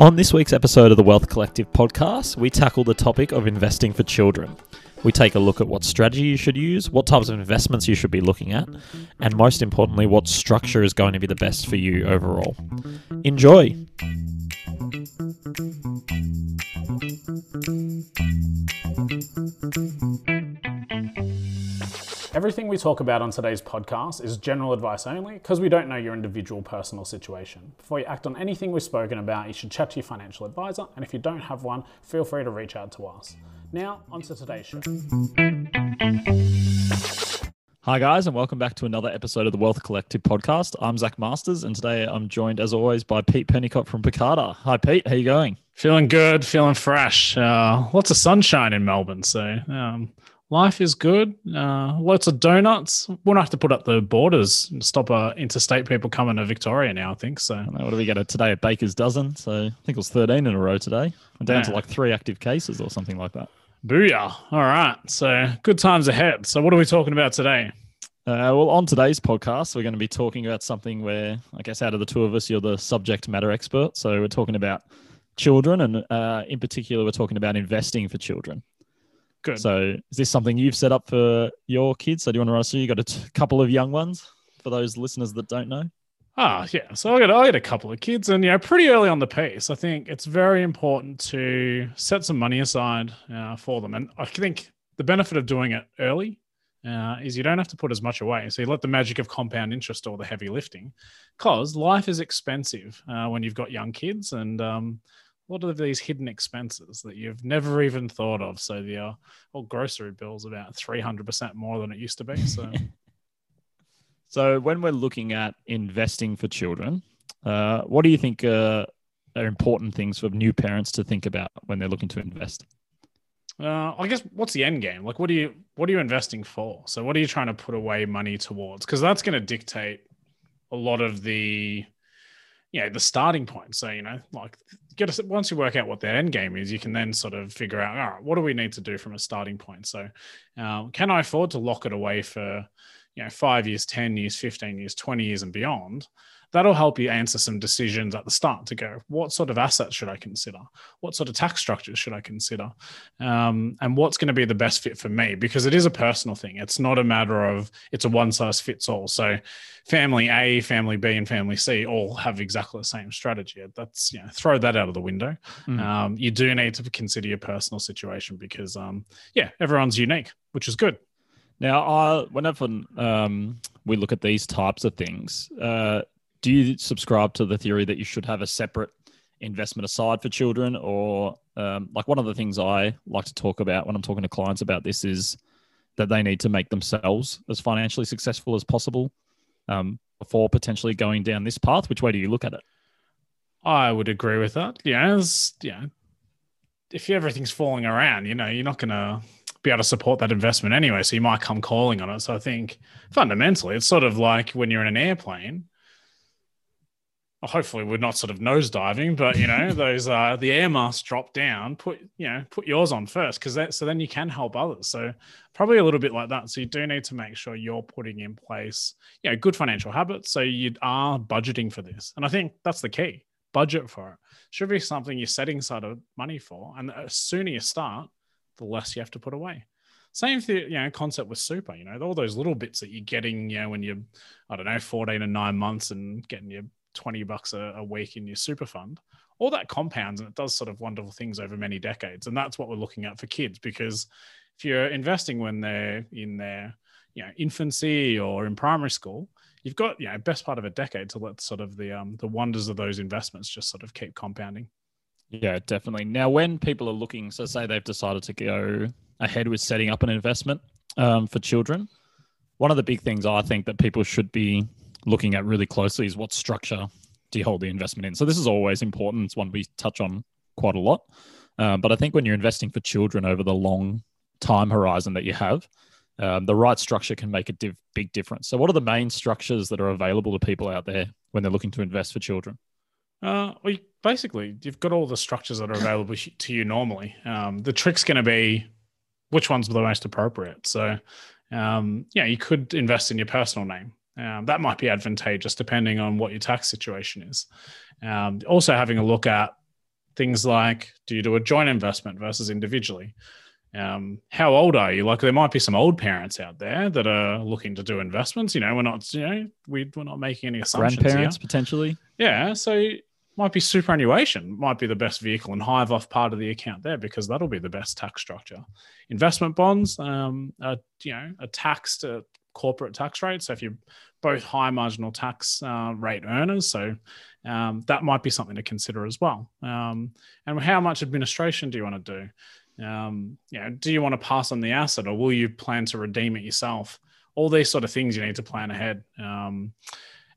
On this week's episode of the Wealth Collective podcast, we tackle the topic of investing for children. We take a look at what strategy you should use, what types of investments you should be looking at, and most importantly, what structure is going to be the best for you overall. Enjoy! Everything we talk about on today's podcast is general advice only because we don't know your individual personal situation. Before you act on anything we've spoken about, you should chat to your financial advisor, and if you don't have one, feel free to reach out to us. Now, on to today's show. Hi, guys, and welcome back to another episode of the Wealth Collective podcast. I'm Zac Masters, and today I'm joined, as always, by Pete Pennicott from Pekada. Hi, Pete. How you going? Feeling good, feeling fresh. Uh, lots of sunshine in Melbourne, so um, life is good. Uh, lots of donuts. We'll not have to put up the borders and stop uh, interstate people coming to Victoria now, I think. So, know, what do we get today? A baker's dozen. So, I think it was 13 in a row today. We're down Yeah. to like three active cases or something like that. booyah. All right. So, good times ahead. So, what are we talking about today? Uh, well, on today's podcast, we're going to be talking about something where, I guess, out of the two of us, you're the subject matter expert. So, we're talking about children, and uh, in particular, we're talking about investing for children. Good. So, is this something you've set up for your kids? So, do you want to run us through? You got a t- couple of young ones for those listeners that don't know. Ah, yeah. So I got I got a couple of kids, and you know, pretty early on the piece, I think it's very important to set some money aside uh, for them. And I think the benefit of doing it early uh, is you don't have to put as much away. So you let the magic of compound interest or the heavy lifting, because life is expensive uh, when you've got young kids, and um, a lot of these hidden expenses that you've never even thought of. So the uh, well, grocery bills about three hundred percent more than it used to be. So. So, when we're looking at investing for children, uh, what do you think uh, are important things for new parents to think about when they're looking to invest? Uh, I guess what's the end game? Like, what are you what are you investing for? So, what are you trying to put away money towards? Because that's going to dictate a lot of the, you know, the starting point. So, you know, like get a, once you work out what that end game is, you can then sort of figure out, all right, what do we need to do from a starting point? So, um, can I afford to lock it away for, you know, five years, ten years, fifteen years, twenty years, and beyond? That'll help you answer some decisions at the start to go, what sort of assets should I consider? What sort of tax structures should I consider? um, and what's going to be the best fit for me because it is a personal thing. It's not a matter of it's a one size fits all. So, family A, family B, and family C all have exactly the same strategy. That's you know throw that out of the window. Mm. Um, you do need to consider your personal situation because um, yeah, everyone's unique, which is good. Now, I, whenever um, we look at these types of things, uh, do you subscribe to the theory that you should have a separate investment aside for children? Or, um, like, one of the things I like to talk about when I'm talking to clients about this is that they need to make themselves as financially successful as possible um, before potentially going down this path. Which way do you look at it? I would agree with that. Yeah, yeah. If everything's falling around, you know, you're not going to be able to support that investment anyway. So you might come calling on it. So I think fundamentally, it's sort of like when you're in an airplane. Hopefully, we're not sort of nosediving, but you know, those uh, the air masks drop down. Put you know, put yours on first, because that so then you can help others. So probably a little bit like that. So you do need to make sure you're putting in place, you know, good financial habits. So you are budgeting for this, and I think that's the key budget for it. Should be something you're setting aside of money for, and the sooner you start, the less you have to put away. Same thing, you know, concept with super. You know, all those little bits that you're getting, you know, when you're, I don't know, 14 and nine months and getting your 20 bucks a, a week in your super fund. All that compounds and it does sort of wonderful things over many decades. And that's what we're looking at for kids because if you're investing when they're in their, you know, infancy or in primary school, you've got you know best part of a decade to let sort of the um the wonders of those investments just sort of keep compounding. Yeah, definitely. Now, when people are looking, so say they've decided to go ahead with setting up an investment um, for children, one of the big things I think that people should be looking at really closely is what structure do you hold the investment in. So this is always important. It's one we touch on quite a lot. Um, but I think when you're investing for children over the long time horizon that you have, um, the right structure can make a div- big difference. So, what are the main structures that are available to people out there when they're looking to invest for children? Uh, well, basically, you've got all the structures that are available to you normally. Um, the trick's going to be which one's are the most appropriate. So, um, yeah, you could invest in your personal name. Um, that might be advantageous depending on what your tax situation is. Um, also, having a look at things like do you do a joint investment versus individually? Um, how old are you? Like there might be some old parents out there that are looking to do investments. You know, we're not, you know, we, we're not making any assumptions. Grandparents here. potentially. Yeah. So might be superannuation might be the best vehicle and hive off part of the account there because that'll be the best tax structure. Investment bonds, um, are, you know, a taxed uh, corporate tax rate. So if you're both high marginal tax uh, rate earners, so um, that might be something to consider as well. Um, and how much administration do you want to do? Um, you know, do you want to pass on the asset or will you plan to redeem it yourself? All these sort of things you need to plan ahead. Um,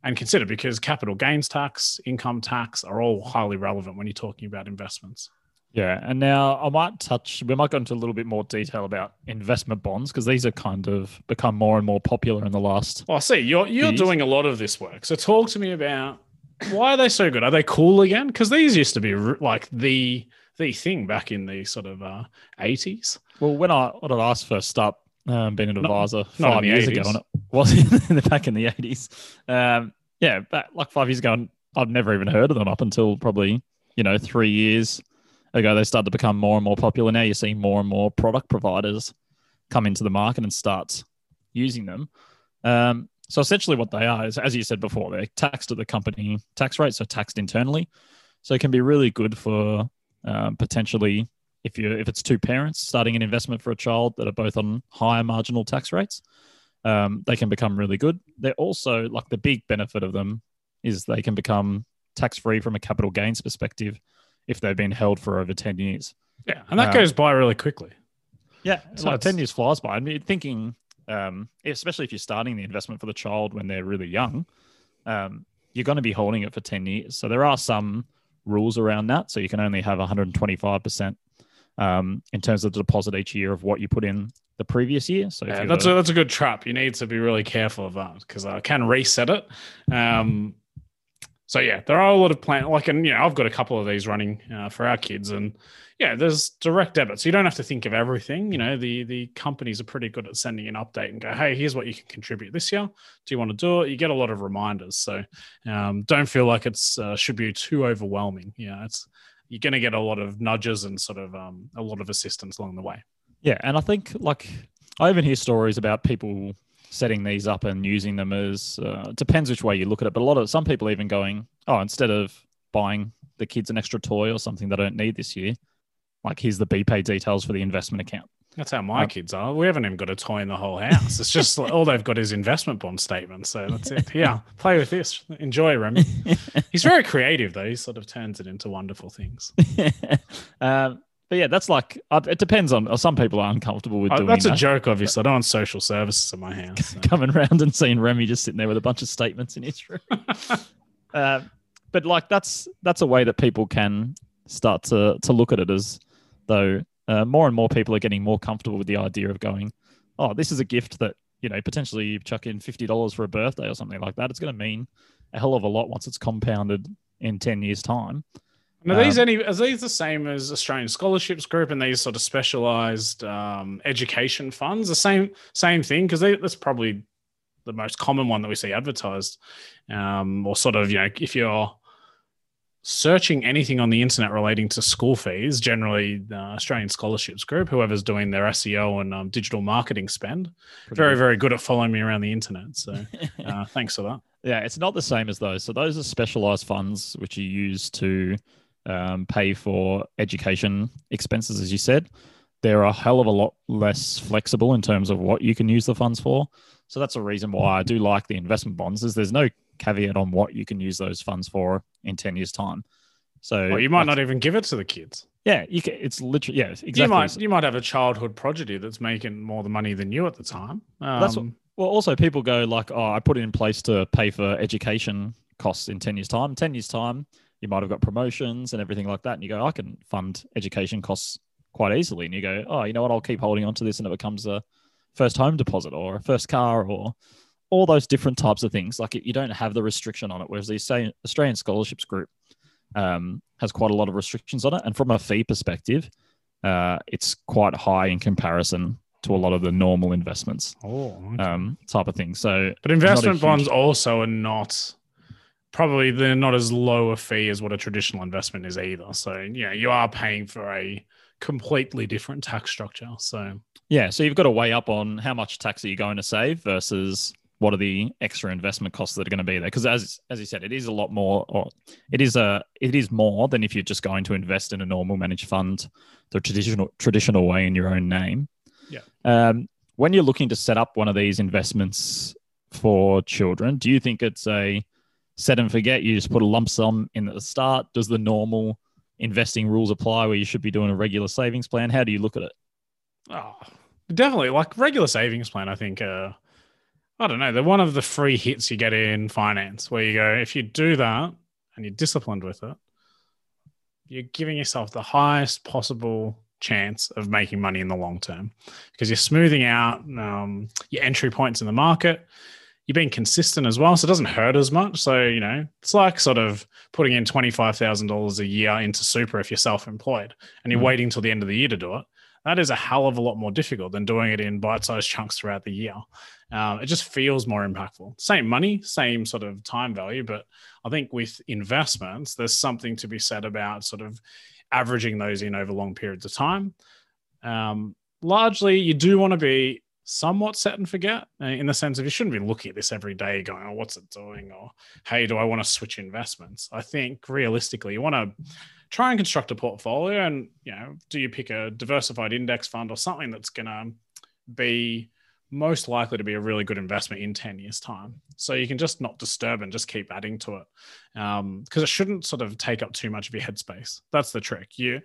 and consider because capital gains tax, income tax are all highly relevant when you're talking about investments. Yeah, and now I might touch. We might go into a little bit more detail about investment bonds because these are kind of become more and more popular in the last. Well, I see you're you're Years. doing a lot of this work. So talk to me about why are they so good? Are they cool again? Because these used to be like the the thing back in the sort of uh, 80s. Well, when I when I last first started um, being an Not- advisor not five the years 80s. ago, and it was in the, back in the eighties. Um, yeah, back, like five years ago, I'd never even heard of them up until probably you know three years ago. They started to become more and more popular. Now you see more and more product providers come into the market and start using them. Um, so essentially, what they are is, as you said before, they're taxed at the company tax rate, so taxed internally. So it can be really good for um, potentially if you if it's two parents starting an investment for a child that are both on higher marginal tax rates, um, they can become really good. They're also like the big benefit of them is they can become tax free from a capital gains perspective if they've been held for over ten years. Yeah, and that Um, goes by really quickly. Yeah, So like ten years flies by. I mean, thinking, um, especially if you're starting the investment for the child when they're really young, um, you're going to be holding it for ten years. So there are some rules around that. So you can only have 125 percent um, in terms of the deposit each year of what you put in the previous year. So Yeah, that's a, that's a good trap. You need to be really careful of that because I can reset it. Um, so yeah, there are a lot of plan. Like, and you know, I've got a couple of these running uh, for our kids, and yeah, there's direct debit, so you don't have to think of everything. You know, the the companies are pretty good at sending an update and go, hey, here's what you can contribute this year. Do you want to do it? You get a lot of reminders, so um, don't feel like it's uh, should be too overwhelming. Yeah, it's you're going to get a lot of nudges and sort of um, a lot of assistance along the way. Yeah, and I think like I even hear stories about people setting these up and using them as uh, depends which way you look at it. But a lot of some people even going, oh, instead of buying the kids an extra toy or something they don't need this year, like here's the BPay details for the investment account. That's how my Um, kids are. We haven't even got a toy in the whole house. It's just all they've got is investment bond statements. So that's it. Yeah, play with this. Enjoy, Remy. He's very creative, though. He sort of turns it into wonderful things. um, but yeah, that's like uh, it depends on. Some people are uncomfortable with Uh, doing that's a that. joke, obviously. I don't want social services in my house. so. coming around and seeing Remy just sitting there with a bunch of statements in his room. uh, but like that's that's a way that people can start to to look at it as though uh, more and more people are getting more comfortable with the idea of going, oh, this is a gift that you know potentially you chuck in fifty dollars for a birthday or something like that. It's going to mean a hell of a lot once it's compounded in ten years' time. And are these Um, any? Are these the same as Australian Scholarships Group and these sort of specialised um, education funds? The same same thing because that's probably the most common one that we see advertised, um, or sort of you know if you're searching anything on the internet relating to school fees, generally uh, Australian Scholarships Group, whoever's doing their SEO and um, digital marketing spend, Pretty very good. very good at following me around the internet. So uh, thanks for that. Yeah, it's not the same as those. So those are specialized funds which you use to um, pay for education expenses, as you said. They're a hell of a lot less flexible in terms of what you can use the funds for. So that's a reason why I do like the investment bonds. Is there's no caveat on what you can use those funds for in ten years' time. So Well, you might not even give it to the kids. Yeah, you can, it's literally yeah, exactly. You might you might have a childhood prodigy that's making more the money than you at the time. Um, That's what- Well, also people go like, "Oh, I put it in place to pay for education costs in ten years' time." Ten years' time, you might have got promotions and everything like that, and you go, "I can fund education costs quite easily." And you go, "Oh, you know what? I'll keep holding on to this, and it becomes a first home deposit or a first car or all those different types of things." Like you don't have the restriction on it, whereas the Australian Scholarships Group um, has quite a lot of restrictions on it, and from a fee perspective, uh, it's quite high in comparison to a lot of the normal investments oh, okay. um, type of thing. So but investment bonds also are not probably they're not as low a fee as what a traditional investment is either. So yeah, you are paying for a completely different tax structure. So yeah, so you've got to weigh up on how much tax are you going to save versus what are the extra investment costs that are going to be there? Because as as you said, it is a lot more, or it is a it is more than if you're just going to invest in a normal managed fund the traditional traditional way in your own name. Yeah. Um, when you're looking to set up one of these investments for children, do you think it's a set and forget? You just put a lump sum in at the start. Does the normal investing rules apply where you should be doing a regular savings plan? How do you look at it? Oh, definitely. Like regular savings plan, I think. Uh, I don't know. They're one of the free hits you get in finance, where you go, if you do that and you're disciplined with it, you're giving yourself the highest possible chance of making money in the long term because you're smoothing out um, your entry points in the market. You're being consistent as well, so it doesn't hurt as much. So you know, it's like sort of putting in twenty five thousand dollars a year into super if you're self employed, and you're mm. waiting till the end of the year to do it. That is a hell of a lot more difficult than doing it in bite sized chunks throughout the year. Um, it just feels more impactful. Same money, same sort of time value, but I think with investments, there's something to be said about sort of averaging those in over long periods of time. Um, largely, you do want to be somewhat set and forget uh, in the sense of you shouldn't be looking at this every day going, oh, what's it doing? Or, hey, do I want to switch investments? I think realistically, you want to try and construct a portfolio and, you know, do you pick a diversified index fund or something that's going to be most likely to be a really good investment in 10 years time so you can just not disturb and just keep adding to it Um, because um, it shouldn't sort of take up too much of your headspace that's the trick you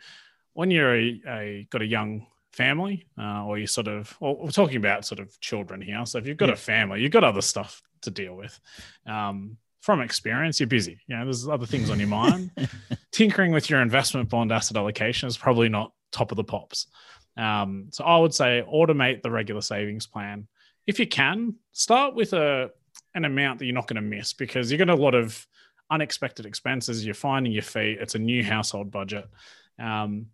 when you're a, a got a young family uh, or you sort of well, we're talking about sort of children here so if you've got yeah. a family you've got other stuff to deal with um, from experience you're busy you know there's other things on your mind tinkering with your investment bond asset allocation is probably not top of the pops um, so I would say automate the regular savings plan. If you can, start with a an amount that you're not going to miss because you're going to a lot of unexpected expenses. You're finding your feet. It's a new household budget. Um,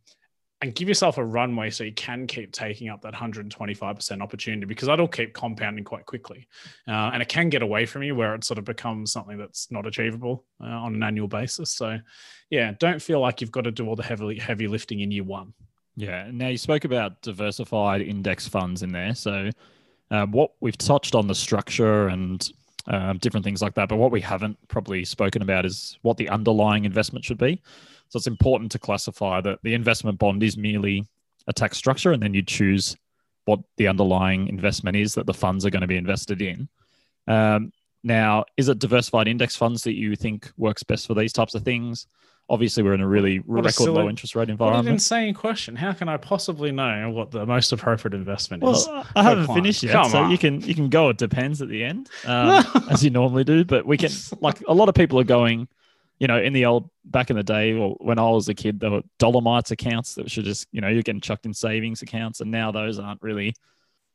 and give yourself a runway so you can keep taking up that 125% opportunity because that'll keep compounding quite quickly. Uh, and it can get away from you where it sort of becomes something that's not achievable uh, on an annual basis. So, yeah, don't feel like you've got to do all the heavy, heavy lifting in year one. Yeah. Now you spoke about diversified index funds in there. So uh, what we've touched on the structure and uh, different things like that, but what we haven't probably spoken about is what the underlying investment should be. So it's important to classify that the investment bond is merely a tax structure, and then you choose what the underlying investment is that the funds are going to be invested in. Um, now, is it diversified index funds that you think works best for these types of things? Obviously we're in a really what record silly, low interest rate environment. What an insane question! How can I possibly know what the most appropriate investment well, is? I haven't finished yet, Come so on. you can you can go. It depends at the end, um, as you normally do. But we can like a lot of people are going. You know, in the old back in the day, or when I was a kid, there were Dollarmites accounts that should just you know you're getting chucked in savings accounts, and now those aren't really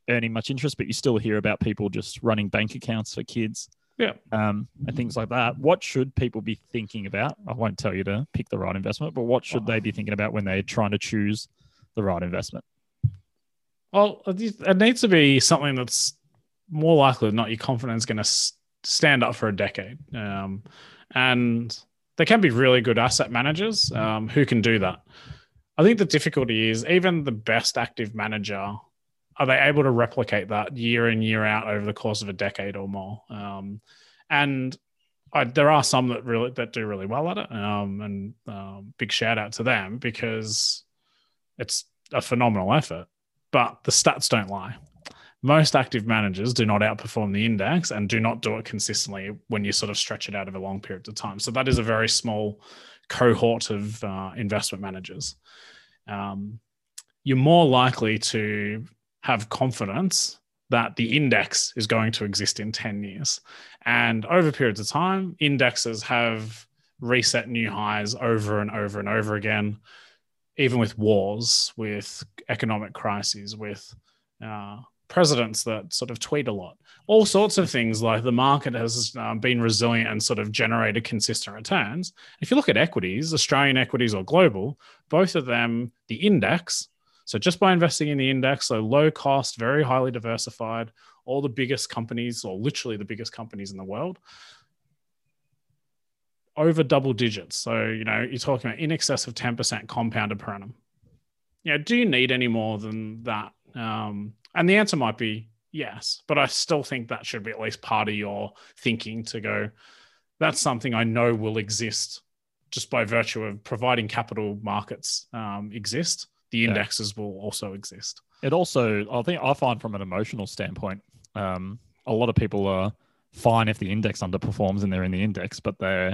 earning much interest. But you still hear about people just running bank accounts for kids yeah, um, and things like that. What should people be thinking about? I won't tell you to pick the right investment, but what should they be thinking about when they're trying to choose the right investment? Well, it needs to be something that's more likely than not your confidence going to stand up for a decade. Um, and there can be really good asset managers um, who can do that. I think the difficulty is even the best active manager are they able to replicate that year in year out over the course of a decade or more? Um, and I, there are some that really that do really well at it, um, and um, big shout out to them because it's a phenomenal effort. But the stats don't lie. Most active managers do not outperform the index and do not do it consistently when you sort of stretch it out over a long periods of time. So that is a very small cohort of uh, investment managers. Um, you're more likely to have confidence that the index is going to exist in 10 years. And over periods of time, indexes have reset new highs over and over and over again, even with wars, with economic crises, with uh, presidents that sort of tweet a lot. All sorts of things like the market has uh, been resilient and sort of generated consistent returns. If you look at equities, Australian equities or global, both of them, the index so just by investing in the index, so low cost, very highly diversified, all the biggest companies, or literally the biggest companies in the world, over double digits. So, you know, you're talking about in excess of 10% compounded per annum. Yeah, do you need any more than that? Um, and the answer might be yes, but I still think that should be at least part of your thinking to go, that's something I know will exist just by virtue of providing capital markets um, exist. The indexes yeah. will also exist. It also, I think, I find from an emotional standpoint, um, a lot of people are fine if the index underperforms and they're in the index, but they're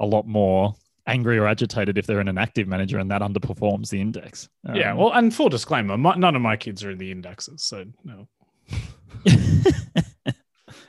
a lot more angry or agitated if they're in an active manager and that underperforms the index. Um, yeah, well, and full disclaimer, my, none of my kids are in the indexes, so no.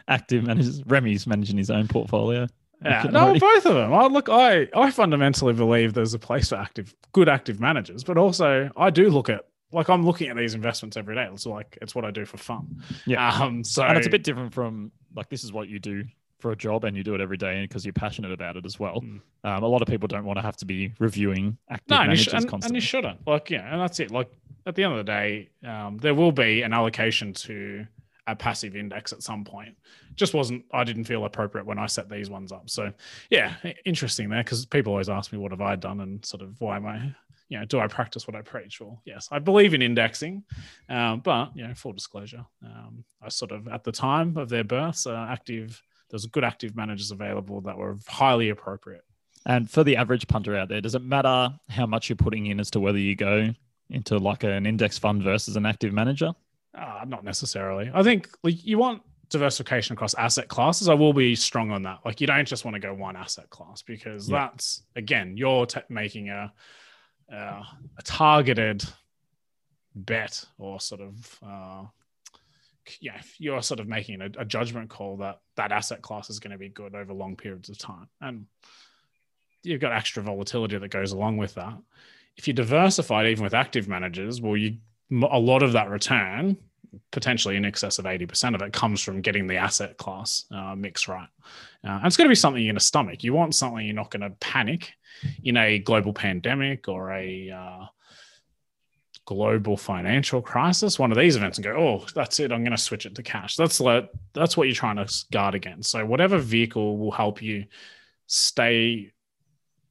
active managers. Remy's managing his own portfolio. Yeah, no, both of them. I look, I I fundamentally believe there's a place for active, good active managers, but also I do look at like I'm looking at these investments every day. It's like it's what I do for fun. Yeah. Um. So and it's a bit different from like this is what you do for a job and you do it every day because you're passionate about it as well. Mm. Um, a lot of people don't want to have to be reviewing active no, managers and and, and you shouldn't. Like yeah, and that's it. Like at the end of the day, um, there will be an allocation to a passive index at some point. Just wasn't I didn't feel appropriate when I set these ones up. So yeah, interesting there because people always ask me what have I done and sort of why am I you know, do I practice what I preach? Well, yes, I believe in indexing, um, but you know, full disclosure, um, I sort of at the time of their births, uh, active. There's good active managers available that were highly appropriate. And for the average punter out there, does it matter how much you're putting in as to whether you go into like an index fund versus an active manager? Uh, not necessarily. I think like, you want diversification across asset classes. I will be strong on that. Like you don't just want to go one asset class because yeah. that's again you're t- making a uh, a targeted bet or sort of uh, yeah you're sort of making a, a judgment call that that asset class is going to be good over long periods of time and you've got extra volatility that goes along with that if you're diversified even with active managers well you a lot of that return, potentially in excess of 80% of it, comes from getting the asset class uh, mix right. Uh, and it's going to be something you're going to stomach. You want something you're not going to panic in a global pandemic or a uh, global financial crisis, one of these events, and go, oh, that's it. I'm going to switch it to cash. That's le- that's what you're trying to guard against. So whatever vehicle will help you stay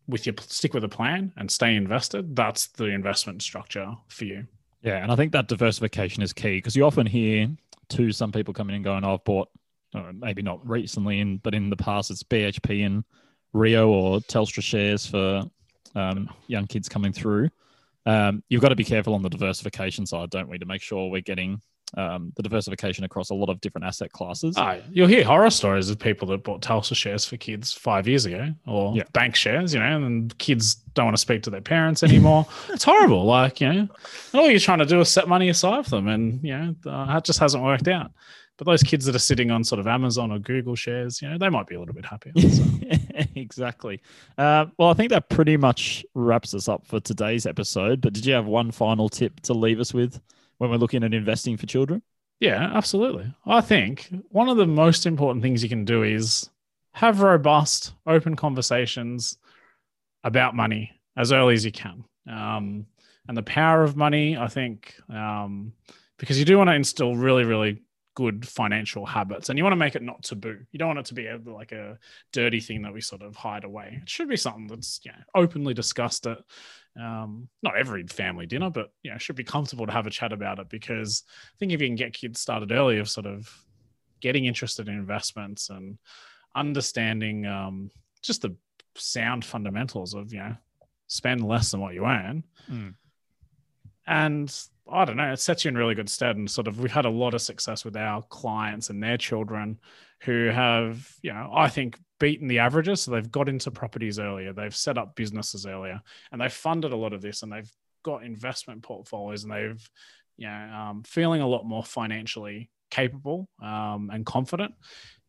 with your stick with a plan and stay invested. That's the investment structure for you. Yeah, and I think that diversification is key because you often hear to some people coming in going, oh, "I've bought, maybe not recently, in but in the past, it's BHP and Rio or Telstra shares for um, young kids coming through." Um, you've got to be careful on the diversification side, don't we, to make sure we're getting um, the diversification across a lot of different asset classes. Oh, you'll hear horror stories of people that bought Telstra shares for kids five years ago or yeah. bank shares, you know, and kids don't want to speak to their parents anymore. it's horrible. Like, you know, all you're trying to do is set money aside for them. And, you know, that just hasn't worked out. But those kids that are sitting on sort of Amazon or Google shares, you know, they might be a little bit happier. So. exactly. Uh, well, I think that pretty much wraps us up for today's episode. But did you have one final tip to leave us with? When we're looking at investing for children? Yeah, absolutely. I think one of the most important things you can do is have robust, open conversations about money as early as you can. Um, and the power of money, I think, um, because you do want to instill really, really good financial habits and you want to make it not taboo. You don't want it to be a, like a dirty thing that we sort of hide away. It should be something that's you know, openly discussed at um, not every family dinner, but you know, should be comfortable to have a chat about it because I think if you can get kids started early of sort of getting interested in investments and understanding um, just the sound fundamentals of you know spend less than what you earn. Mm. And I don't know, it sets you in really good stead. And sort of, we've had a lot of success with our clients and their children who have, you know, I think beaten the averages. So they've got into properties earlier, they've set up businesses earlier, and they've funded a lot of this and they've got investment portfolios and they've, you know, um, feeling a lot more financially capable um, and confident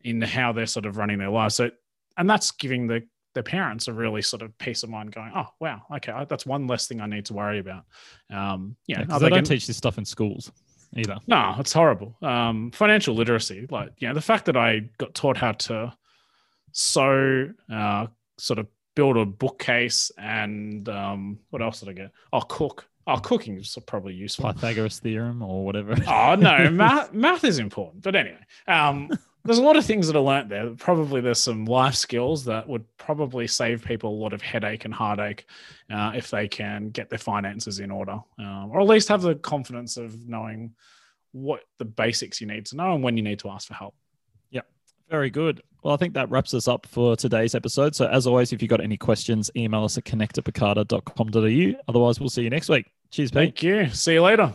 in how they're sort of running their lives. So, and that's giving the their parents are really sort of peace of mind going, oh, wow, okay, that's one less thing I need to worry about. Um, yeah, yeah they don't teach this stuff in schools either. No, it's horrible. Um, financial literacy, like, you know, the fact that I got taught how to sew, uh, sort of build a bookcase and um, what else did I get? Oh, cook. Oh, cooking is probably useful. Pythagoras theorem or whatever. oh no, math math is important. But anyway, um, there's a lot of things that are learnt there. Probably there's some life skills that would probably save people a lot of headache and heartache uh, if they can get their finances in order, um, or at least have the confidence of knowing what the basics you need to know and when you need to ask for help. Yeah, very good. Well, I think that wraps us up for today's episode. So, as always, if you've got any questions, email us at connect at Otherwise, we'll see you next week. Cheers, Pete. Thank you. See you later.